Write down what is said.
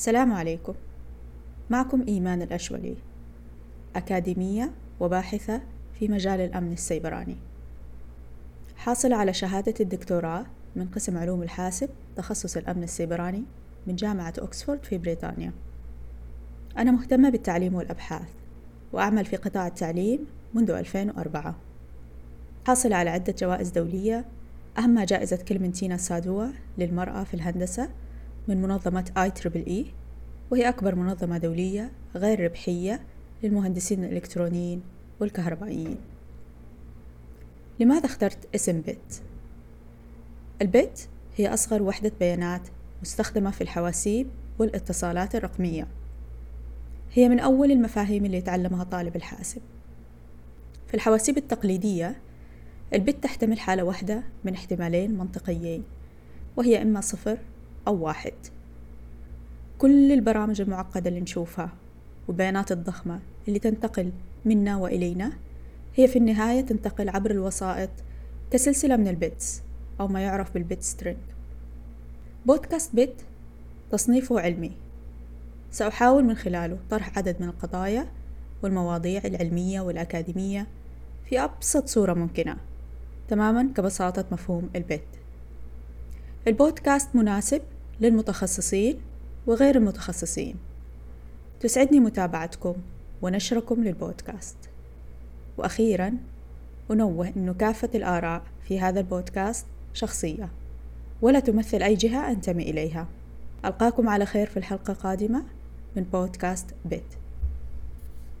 السلام عليكم. معكم إيمان الأشولي أكاديمية وباحثة في مجال الأمن السيبراني. حاصلة على شهادة الدكتوراه من قسم علوم الحاسب تخصص الأمن السيبراني من جامعة أكسفورد في بريطانيا. أنا مهتمة بالتعليم والأبحاث وأعمل في قطاع التعليم منذ 2004 حاصلة على عدة جوائز دولية أهمها جائزة كلمنتينا سادوا للمرأة في الهندسة من منظمة آي تريبل إي وهي أكبر منظمة دولية غير ربحية للمهندسين الإلكترونيين والكهربائيين. لماذا اخترت اسم بت؟ البت هي أصغر وحدة بيانات مستخدمة في الحواسيب والاتصالات الرقمية. هي من أول المفاهيم اللي يتعلمها طالب الحاسب. في الحواسيب التقليدية البت تحتمل حالة واحدة من احتمالين منطقيين وهي إما صفر أو واحد. كل البرامج المعقدة اللي نشوفها والبيانات الضخمة اللي تنتقل منا وإلينا هي في النهاية تنتقل عبر الوسائط كسلسلة من ال bits أو ما يعرف بال bit string. بودكاست بيت تصنيفه علمي. سأحاول من خلاله طرح عدد من القضايا والمواضيع العلمية والأكاديمية في أبسط صورة ممكنة تماما كبساطة مفهوم البيت. البودكاست مناسب للمتخصصين وغير المتخصصين. تسعدني متابعتكم ونشركم للبودكاست. وأخيرا أنوه أن كافة الآراء في هذا البودكاست شخصية ولا تمثل أي جهة أنتمي إليها. ألقاكم على خير في الحلقة القادمة من بودكاست بيت.